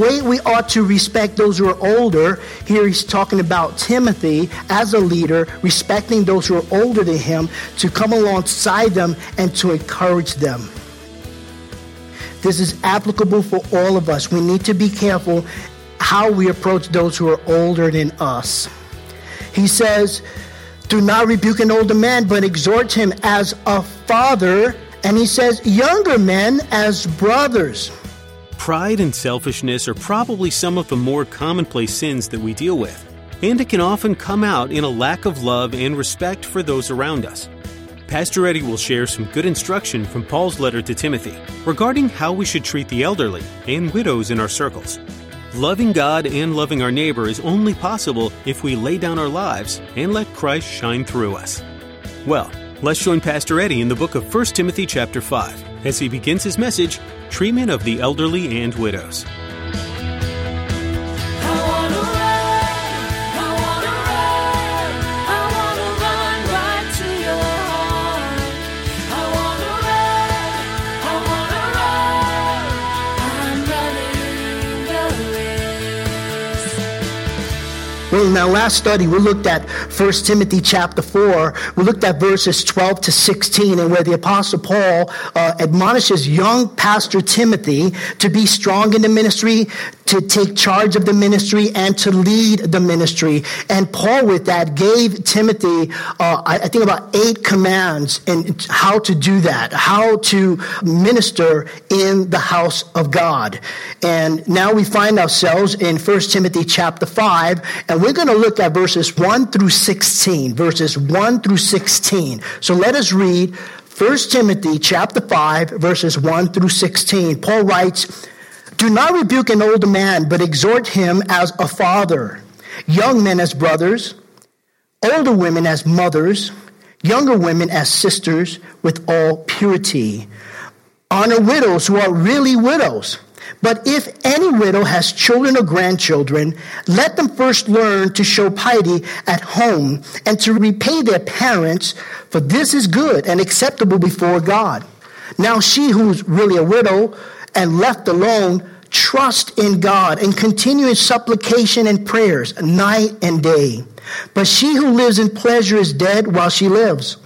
Way we ought to respect those who are older, here he's talking about Timothy as a leader, respecting those who are older than him, to come alongside them and to encourage them. This is applicable for all of us. We need to be careful how we approach those who are older than us. He says, Do not rebuke an older man, but exhort him as a father. And he says, Younger men as brothers. Pride and selfishness are probably some of the more commonplace sins that we deal with, and it can often come out in a lack of love and respect for those around us. Pastor Eddie will share some good instruction from Paul's letter to Timothy regarding how we should treat the elderly and widows in our circles. Loving God and loving our neighbor is only possible if we lay down our lives and let Christ shine through us. Well, let's join Pastor Eddie in the book of 1 Timothy chapter 5 as he begins his message treatment of the elderly and widows. Well, in our last study, we looked at 1 Timothy chapter 4. We looked at verses 12 to 16, and where the Apostle Paul uh, admonishes young Pastor Timothy to be strong in the ministry, to take charge of the ministry, and to lead the ministry. And Paul, with that, gave Timothy, uh, I, I think, about eight commands in how to do that, how to minister in the house of God. And now we find ourselves in 1 Timothy chapter 5, and we're going to look at verses 1 through 16. Verses 1 through 16. So let us read 1 Timothy chapter 5, verses 1 through 16. Paul writes, Do not rebuke an old man, but exhort him as a father, young men as brothers, older women as mothers, younger women as sisters, with all purity. Honor widows who are really widows but if any widow has children or grandchildren, let them first learn to show piety at home and to repay their parents, for this is good and acceptable before God. Now she who's really a widow and left alone, trust in God and continue in supplication and prayers night and day. But she who lives in pleasure is dead while she lives.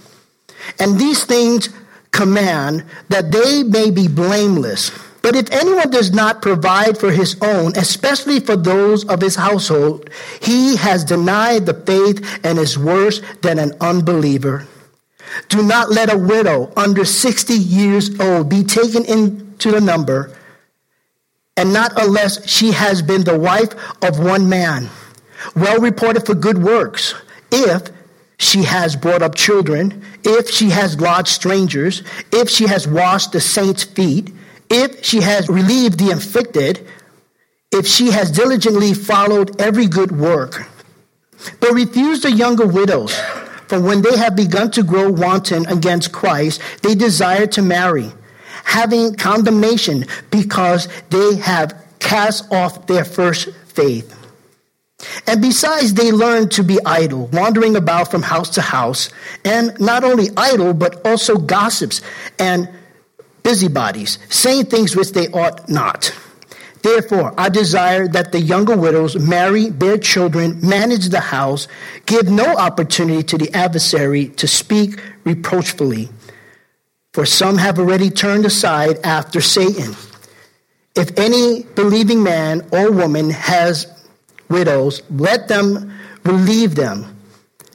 And these things command that they may be blameless. But if anyone does not provide for his own, especially for those of his household, he has denied the faith and is worse than an unbeliever. Do not let a widow under 60 years old be taken into the number, and not unless she has been the wife of one man, well reported for good works, if she has brought up children, if she has lodged strangers, if she has washed the saints' feet, if she has relieved the afflicted, if she has diligently followed every good work. But refuse the younger widows, for when they have begun to grow wanton against Christ, they desire to marry, having condemnation because they have cast off their first faith. And besides, they learn to be idle, wandering about from house to house, and not only idle, but also gossips and busybodies, saying things which they ought not. Therefore, I desire that the younger widows marry, bear children, manage the house, give no opportunity to the adversary to speak reproachfully. For some have already turned aside after Satan. If any believing man or woman has widows, let them relieve them.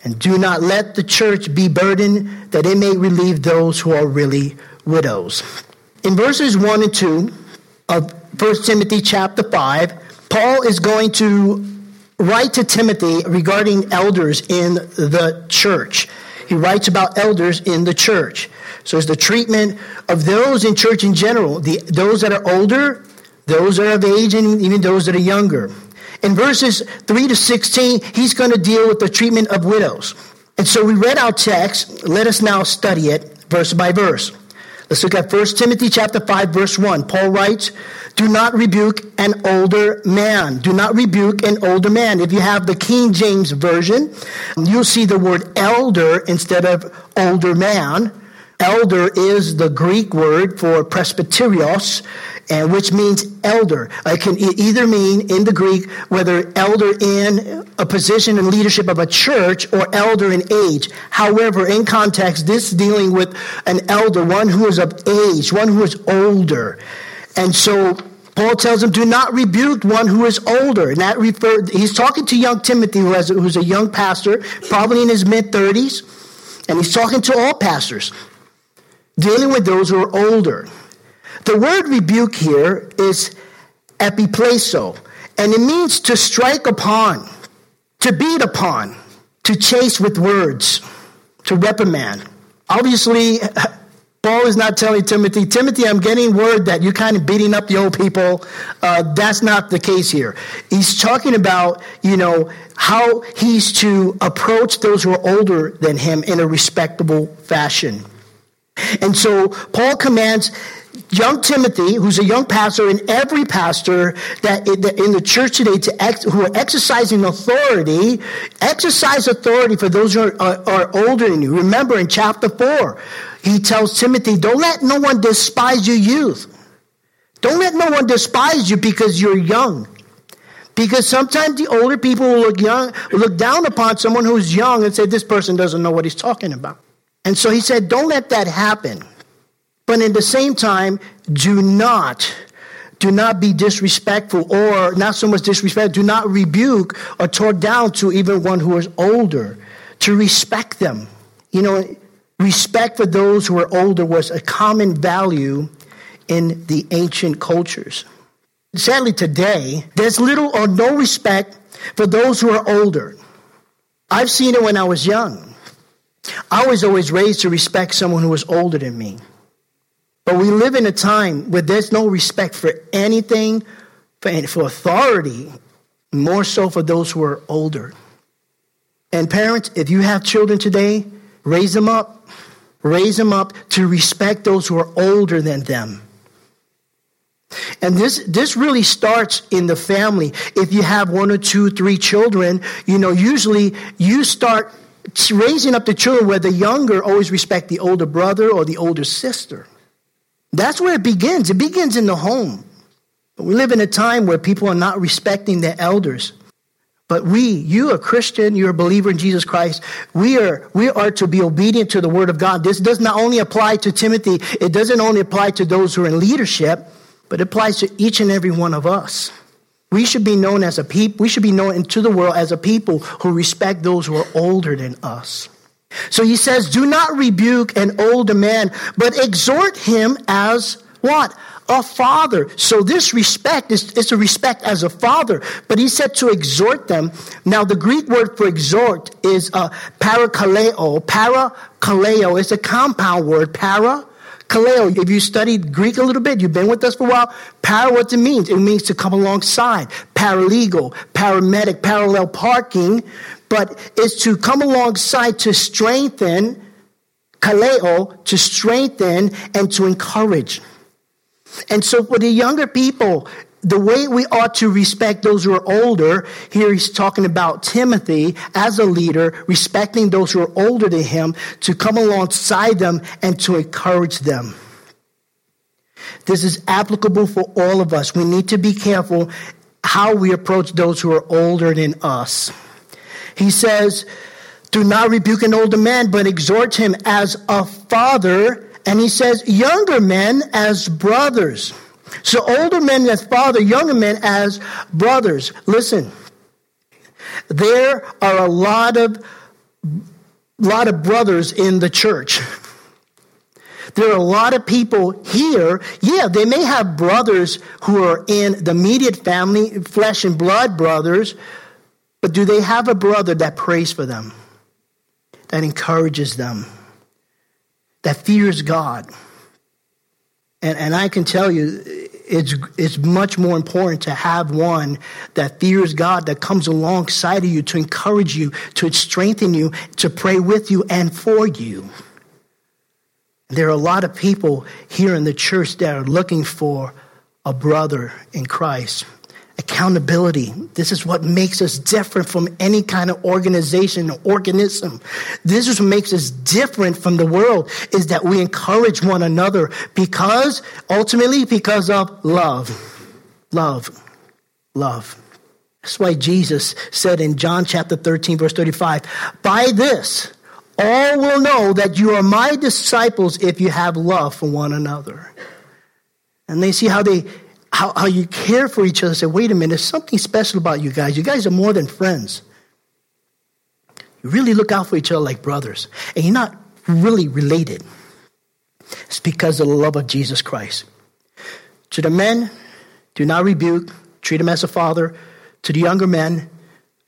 And do not let the church be burdened that it may relieve those who are really widows. In verses 1 and 2 of 1 Timothy chapter 5, Paul is going to write to Timothy regarding elders in the church. He writes about elders in the church. So it's the treatment of those in church in general, the, those that are older, those that are of age and even those that are younger. In verses 3 to 16, he's going to deal with the treatment of widows. And so we read our text. Let us now study it verse by verse. Let's look at 1 Timothy chapter 5 verse 1. Paul writes, "Do not rebuke an older man. Do not rebuke an older man." If you have the King James version, you'll see the word elder instead of older man. Elder is the Greek word for presbyterios, and which means elder. It can either mean in the Greek whether elder in a position in leadership of a church or elder in age. However, in context, this is dealing with an elder, one who is of age, one who is older. And so Paul tells him, do not rebuke one who is older. And that refer, he's talking to young Timothy, who has, who's a young pastor, probably in his mid 30s. And he's talking to all pastors dealing with those who are older. The word rebuke here is epipleso, and it means to strike upon, to beat upon, to chase with words, to reprimand. Obviously, Paul is not telling Timothy, Timothy, I'm getting word that you're kind of beating up the old people. Uh, that's not the case here. He's talking about, you know, how he's to approach those who are older than him in a respectable fashion. And so Paul commands young Timothy, who's a young pastor, and every pastor that in the church today to ex, who are exercising authority, exercise authority for those who are, are, are older than you. Remember in chapter 4, he tells Timothy, don't let no one despise your youth. Don't let no one despise you because you're young. Because sometimes the older people will look young, look down upon someone who's young and say, this person doesn't know what he's talking about. And so he said, don't let that happen. But in the same time, do not, do not be disrespectful or not so much disrespect, do not rebuke or talk down to even one who is older. To respect them. You know, respect for those who are older was a common value in the ancient cultures. Sadly, today, there's little or no respect for those who are older. I've seen it when I was young. I was always raised to respect someone who was older than me. But we live in a time where there's no respect for anything, for, for authority, more so for those who are older. And parents, if you have children today, raise them up. Raise them up to respect those who are older than them. And this, this really starts in the family. If you have one or two, three children, you know, usually you start raising up the children where the younger always respect the older brother or the older sister. That's where it begins. It begins in the home. We live in a time where people are not respecting their elders. But we, you a Christian, you're a believer in Jesus Christ. We are, we are to be obedient to the word of God. This does not only apply to Timothy, it doesn't only apply to those who are in leadership, but it applies to each and every one of us. We should be known as a people, we should be known into the world as a people who respect those who are older than us. So he says, do not rebuke an older man, but exhort him as what? A father. So this respect is, is a respect as a father. But he said to exhort them. Now the Greek word for exhort is uh, parakaleo. Parakaleo is a compound word. Para Kaleo, if you studied Greek a little bit, you've been with us for a while, para, what it means? It means to come alongside. Paralegal, paramedic, parallel parking, but it's to come alongside to strengthen, kaleo, to strengthen and to encourage. And so for the younger people, the way we ought to respect those who are older, here he's talking about Timothy as a leader, respecting those who are older than him, to come alongside them and to encourage them. This is applicable for all of us. We need to be careful how we approach those who are older than us. He says, Do not rebuke an older man, but exhort him as a father. And he says, Younger men as brothers. So older men as father, younger men as brothers. Listen, there are a lot of lot of brothers in the church. There are a lot of people here. Yeah, they may have brothers who are in the immediate family, flesh and blood brothers, but do they have a brother that prays for them, that encourages them, that fears God? And, and I can tell you, it's, it's much more important to have one that fears God, that comes alongside of you to encourage you, to strengthen you, to pray with you and for you. There are a lot of people here in the church that are looking for a brother in Christ. Accountability. This is what makes us different from any kind of organization or organism. This is what makes us different from the world is that we encourage one another because, ultimately, because of love. Love. Love. That's why Jesus said in John chapter 13, verse 35, by this, all will know that you are my disciples if you have love for one another. And they see how they how, how you care for each other. Say, wait a minute, there's something special about you guys. You guys are more than friends. You really look out for each other like brothers. And you're not really related. It's because of the love of Jesus Christ. To the men, do not rebuke, treat him as a father. To the younger men,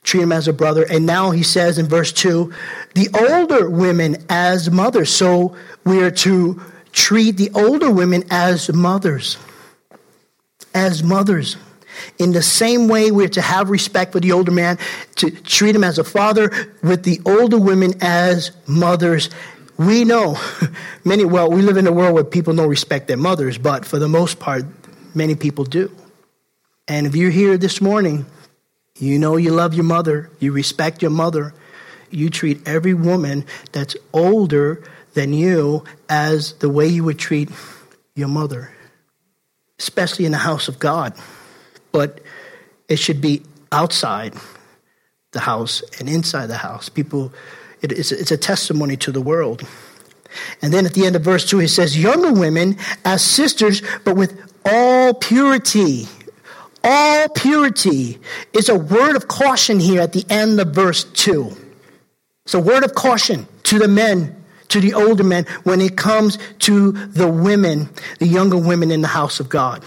treat him as a brother. And now he says in verse 2 the older women as mothers. So we are to treat the older women as mothers. As mothers. In the same way, we're to have respect for the older man, to treat him as a father, with the older women as mothers. We know many, well, we live in a world where people don't respect their mothers, but for the most part, many people do. And if you're here this morning you know you love your mother, you respect your mother. You treat every woman that's older than you as the way you would treat your mother, especially in the house of God. But it should be outside the house and inside the house. People, it, it's, it's a testimony to the world. And then at the end of verse 2, he says, Younger women as sisters, but with all purity all purity is a word of caution here at the end of verse 2. It's a word of caution to the men, to the older men, when it comes to the women, the younger women in the house of God.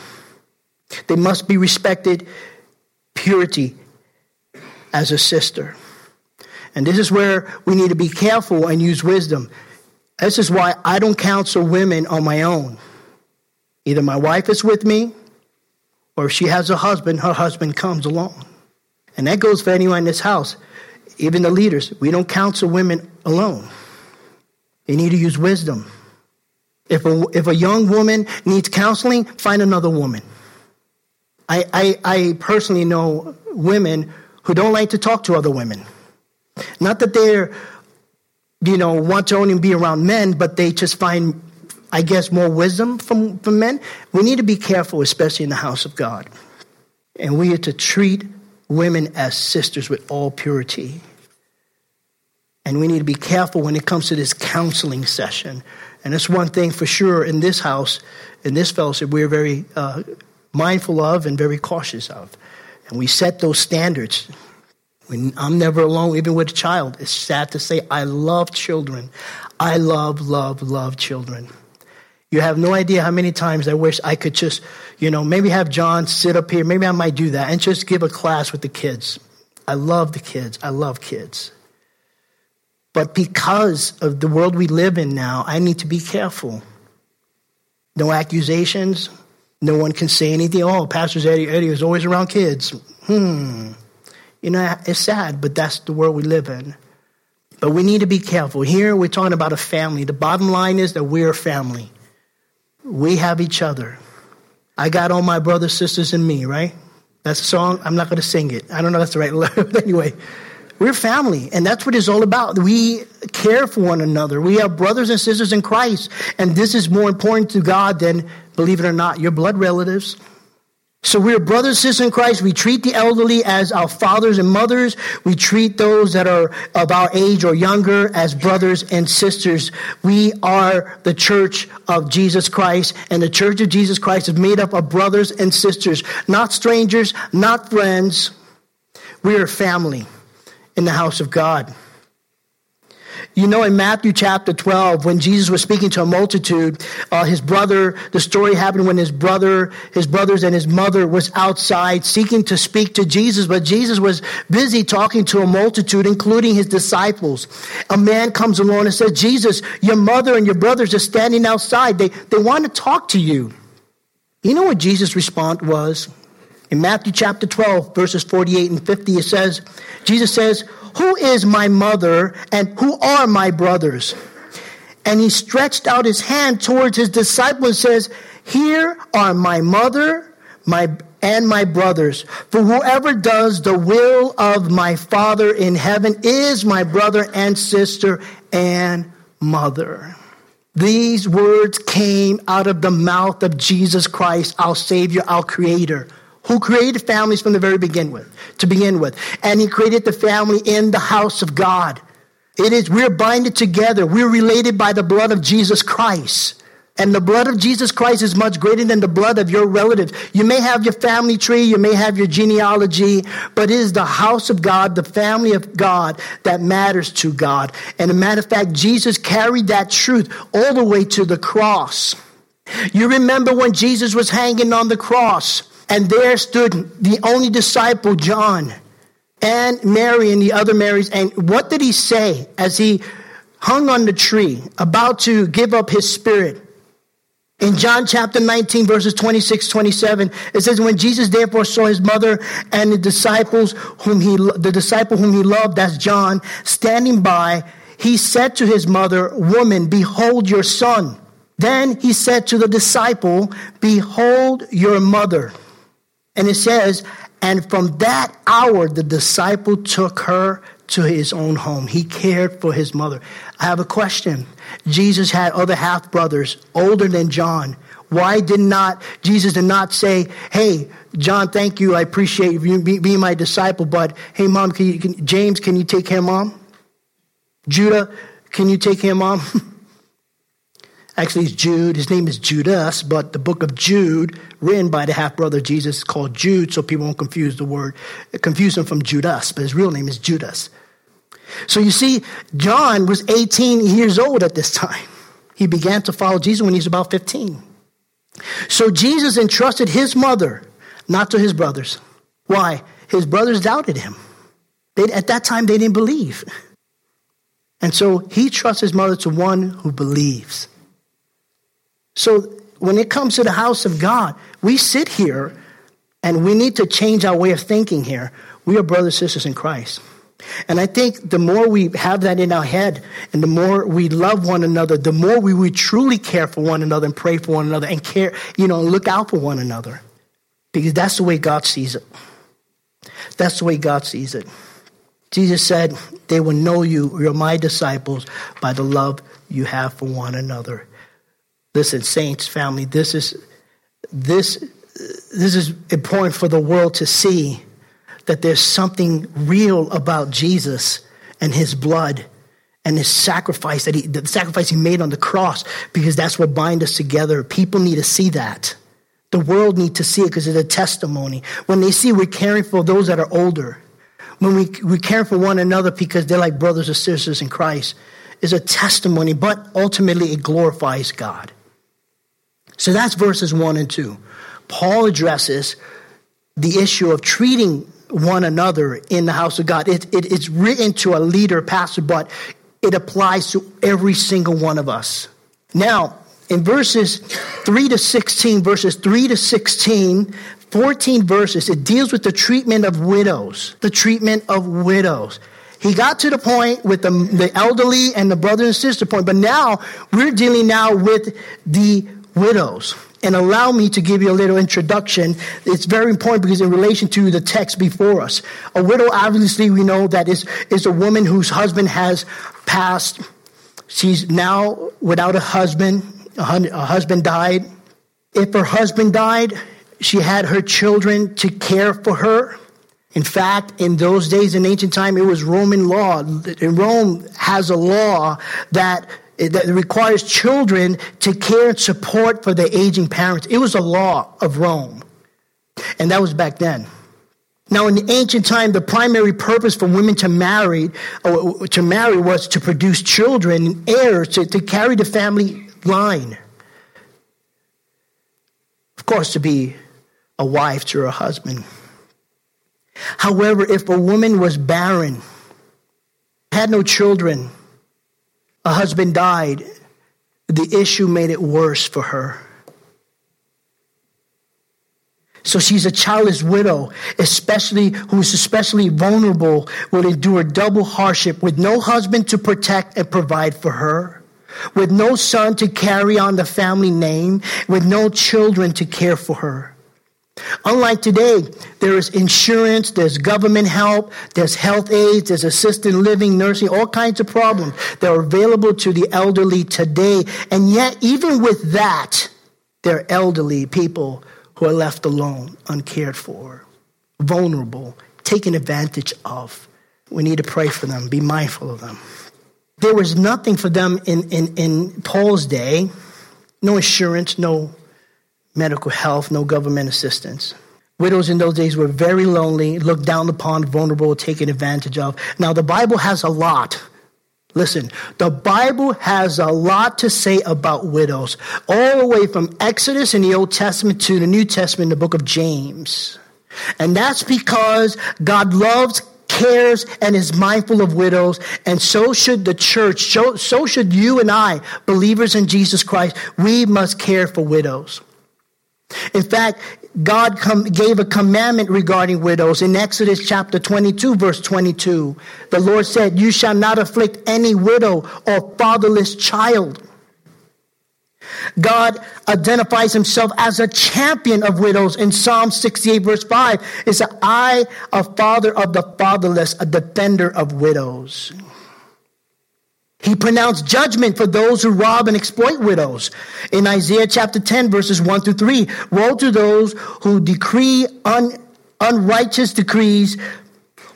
They must be respected, purity as a sister. And this is where we need to be careful and use wisdom. This is why I don't counsel women on my own. Either my wife is with me or if she has a husband, her husband comes along. And that goes for anyone in this house, even the leaders. We don't counsel women alone. They need to use wisdom. If a, if a young woman needs counseling, find another woman. I, I, I personally know women who don't like to talk to other women. Not that they're, you know, want to only be around men, but they just find I guess, more wisdom from, from men. We need to be careful, especially in the house of God. And we are to treat women as sisters with all purity. And we need to be careful when it comes to this counseling session. And that's one thing for sure in this house, in this fellowship, we're very uh, mindful of and very cautious of. And we set those standards. When I'm never alone, even with a child. It's sad to say, I love children. I love, love, love children. You have no idea how many times I wish I could just, you know, maybe have John sit up here. Maybe I might do that and just give a class with the kids. I love the kids. I love kids. But because of the world we live in now, I need to be careful. No accusations. No one can say anything. Oh, Pastor Eddie, Eddie is always around kids. Hmm. You know, it's sad, but that's the world we live in. But we need to be careful. Here we're talking about a family. The bottom line is that we're a family. We have each other. I got all my brothers, sisters, and me, right? That's a song. I'm not going to sing it. I don't know if that's the right anyway, we're family, and that's what it's all about. We care for one another. We have brothers and sisters in Christ, and this is more important to God than, believe it or not, your blood relatives. So we're brothers and sisters in Christ. We treat the elderly as our fathers and mothers. We treat those that are of our age or younger as brothers and sisters. We are the church of Jesus Christ, and the church of Jesus Christ is made up of brothers and sisters, not strangers, not friends. We are family in the house of God. You know, in Matthew chapter 12, when Jesus was speaking to a multitude, uh, his brother, the story happened when his brother, his brothers and his mother was outside seeking to speak to Jesus, but Jesus was busy talking to a multitude, including his disciples. A man comes along and says, Jesus, your mother and your brothers are standing outside. They, they want to talk to you. You know what Jesus' response was? In Matthew chapter 12, verses 48 and 50, it says, Jesus says, Who is my mother and who are my brothers? And he stretched out his hand towards his disciples and says, Here are my mother my, and my brothers. For whoever does the will of my Father in heaven is my brother and sister and mother. These words came out of the mouth of Jesus Christ, our Savior, our Creator, who created families from the very begin with, to begin with. And He created the family in the house of God. It is, we're binded together. We're related by the blood of Jesus Christ. And the blood of Jesus Christ is much greater than the blood of your relatives. You may have your family tree, you may have your genealogy, but it is the house of God, the family of God that matters to God. And a matter of fact, Jesus carried that truth all the way to the cross. You remember when Jesus was hanging on the cross, and there stood the only disciple, John, and Mary and the other Marys. And what did he say as he hung on the tree, about to give up his spirit? In John chapter 19, verses 26, 27, it says, When Jesus therefore saw his mother and the disciples whom he, the disciple whom he loved, that's John, standing by, he said to his mother, Woman, behold your son. Then he said to the disciple, Behold your mother. And it says, And from that hour the disciple took her to his own home. He cared for his mother. I have a question. Jesus had other half brothers older than John. Why did not Jesus did not say, "Hey, John, thank you. I appreciate you being my disciple, but hey, mom, can you, can, James, can you take care, mom? Judah, can you take care, mom?" Actually, it's Jude. His name is Judas, but the book of Jude, written by the half brother Jesus, is called Jude, so people won't confuse the word, confuse him from Judas, but his real name is Judas. So you see, John was 18 years old at this time. He began to follow Jesus when he was about 15. So Jesus entrusted his mother, not to his brothers. Why? His brothers doubted him. They, at that time, they didn't believe. And so he trusts his mother to one who believes. So when it comes to the house of God, we sit here and we need to change our way of thinking here. We are brothers and sisters in Christ. And I think the more we have that in our head and the more we love one another, the more we would truly care for one another and pray for one another and care, you know, look out for one another. Because that's the way God sees it. That's the way God sees it. Jesus said, They will know you, you're my disciples, by the love you have for one another. Listen, saints, family, this is this this is important for the world to see that there's something real about Jesus and his blood and his sacrifice that he the sacrifice he made on the cross because that's what binds us together. People need to see that. The world need to see it because it's a testimony. When they see we're caring for those that are older, when we, we care for one another because they're like brothers or sisters in Christ, is a testimony, but ultimately it glorifies God. So that's verses 1 and 2. Paul addresses the issue of treating one another in the house of God. It, it, it's written to a leader, pastor, but it applies to every single one of us. Now, in verses 3 to 16, verses 3 to 16, 14 verses, it deals with the treatment of widows. The treatment of widows. He got to the point with the, the elderly and the brother and sister point, but now we're dealing now with the widows and allow me to give you a little introduction. It's very important because in relation to the text before us. A widow, obviously, we know that is, is a woman whose husband has passed. She's now without a husband. A, a husband died. If her husband died, she had her children to care for her. In fact, in those days in ancient time, it was Roman law. In Rome has a law that that requires children to care and support for their aging parents. It was a law of Rome. And that was back then. Now, in the ancient time, the primary purpose for women to marry, to marry was to produce children and heirs to, to carry the family line. Of course, to be a wife to her husband. However, if a woman was barren, had no children, a husband died, the issue made it worse for her. So she's a childless widow, especially who is especially vulnerable, will endure double hardship with no husband to protect and provide for her, with no son to carry on the family name, with no children to care for her. Unlike today, there is insurance, there's government help, there's health aids, there's assisted living, nursing, all kinds of problems that are available to the elderly today. And yet, even with that, there are elderly people who are left alone, uncared for, vulnerable, taken advantage of. We need to pray for them, be mindful of them. There was nothing for them in, in, in Paul's day no insurance, no medical health, no government assistance. Widows in those days were very lonely, looked down upon, vulnerable, taken advantage of. Now, the Bible has a lot. Listen, the Bible has a lot to say about widows, all the way from Exodus in the Old Testament to the New Testament, the book of James. And that's because God loves, cares, and is mindful of widows, and so should the church, so, so should you and I, believers in Jesus Christ. We must care for widows. In fact, God com- gave a commandment regarding widows in Exodus chapter 22, verse 22. The Lord said, You shall not afflict any widow or fatherless child. God identifies himself as a champion of widows in Psalm 68, verse 5. It's I, a father of the fatherless, a defender of widows. He pronounced judgment for those who rob and exploit widows. In Isaiah chapter 10, verses 1 through 3, woe to those who decree un, unrighteous decrees,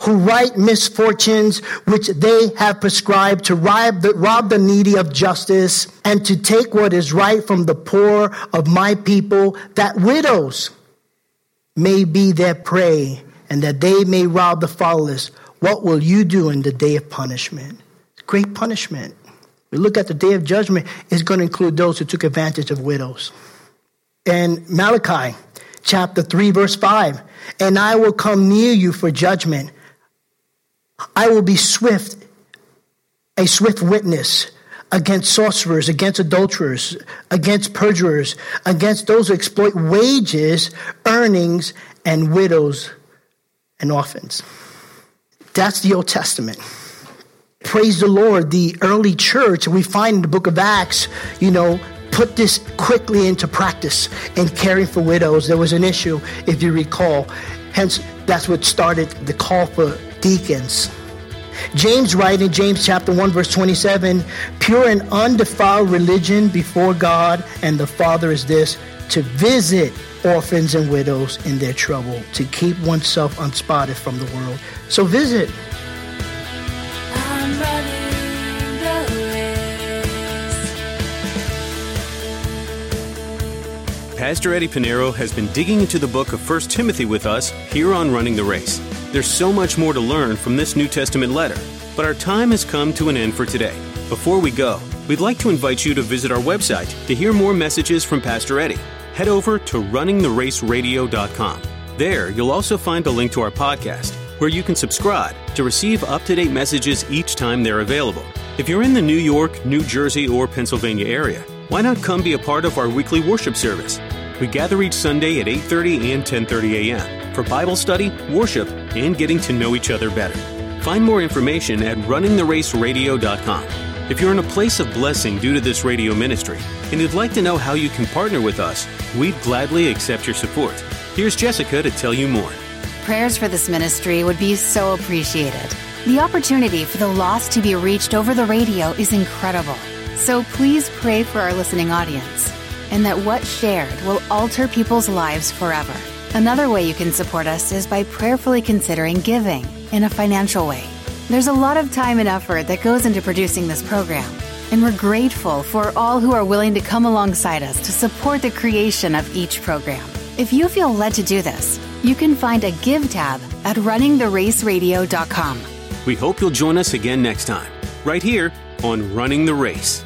who write misfortunes which they have prescribed to rob the, rob the needy of justice and to take what is right from the poor of my people, that widows may be their prey and that they may rob the fatherless. What will you do in the day of punishment? Great punishment. We look at the day of judgment, is going to include those who took advantage of widows. And Malachi chapter 3, verse 5 And I will come near you for judgment. I will be swift, a swift witness against sorcerers, against adulterers, against perjurers, against those who exploit wages, earnings, and widows and orphans. That's the Old Testament praise the Lord, the early church, we find in the book of Acts, you know, put this quickly into practice in caring for widows. There was an issue, if you recall. Hence, that's what started the call for deacons. James writes in James chapter 1 verse 27, pure and undefiled religion before God and the Father is this, to visit orphans and widows in their trouble, to keep oneself unspotted from the world. So visit. Pastor Eddie Pinero has been digging into the book of 1 Timothy with us here on Running the Race. There's so much more to learn from this New Testament letter, but our time has come to an end for today. Before we go, we'd like to invite you to visit our website to hear more messages from Pastor Eddie. Head over to runningtheraceradio.com. There, you'll also find a link to our podcast, where you can subscribe to receive up to date messages each time they're available. If you're in the New York, New Jersey, or Pennsylvania area, why not come be a part of our weekly worship service? We gather each Sunday at 8:30 and 10:30 a.m. for Bible study, worship, and getting to know each other better. Find more information at runningtheraceradio.com. If you're in a place of blessing due to this radio ministry and you'd like to know how you can partner with us, we'd gladly accept your support. Here's Jessica to tell you more. Prayers for this ministry would be so appreciated. The opportunity for the lost to be reached over the radio is incredible. So please pray for our listening audience and that what shared will alter people's lives forever. Another way you can support us is by prayerfully considering giving in a financial way. There's a lot of time and effort that goes into producing this program, and we're grateful for all who are willing to come alongside us to support the creation of each program. If you feel led to do this, you can find a Give tab at runningtheraceradio.com. We hope you'll join us again next time, right here on Running the Race.